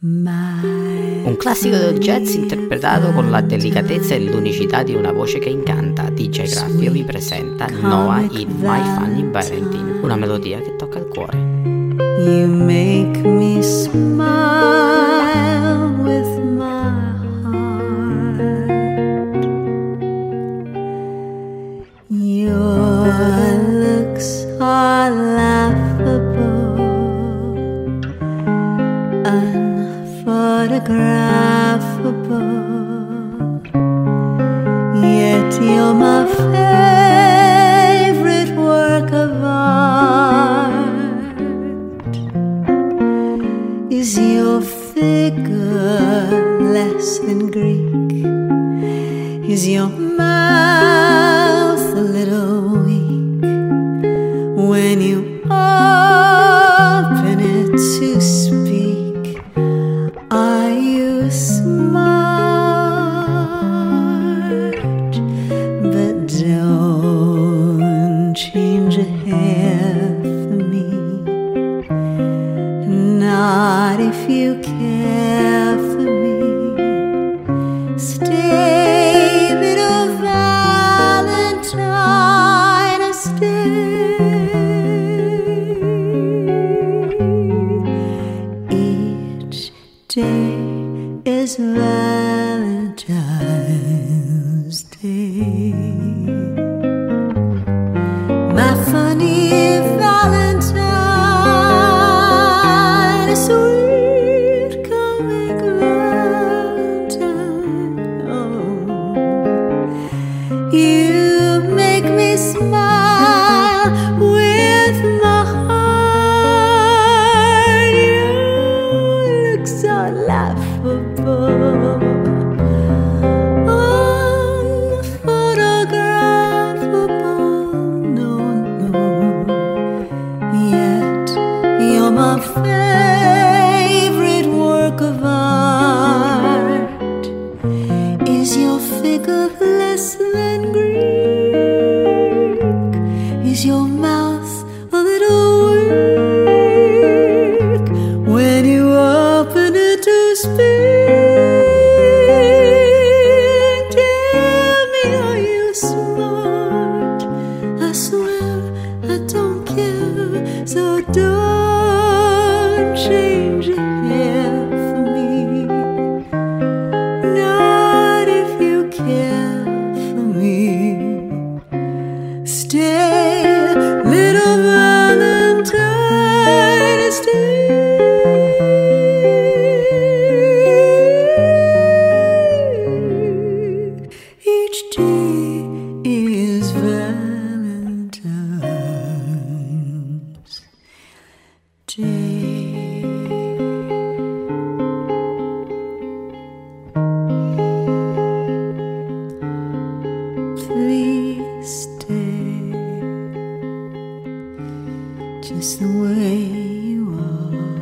Un classico del jazz interpretato con la delicatezza e l'unicità di una voce che incanta. DJ Graffio vi presenta Noah in My Funny Valentine, una melodia che tocca il cuore. You make me smile with my heart. Your looks are laughable, unphotographable. Yet you're my favorite work of art. Is your figure less than Greek? Is your mouth Stay, Valentine, stay. Each day is Valentine's laughable. Change for me. Not if you care for me. Stay, little Valentine, stay. Each day the way you are.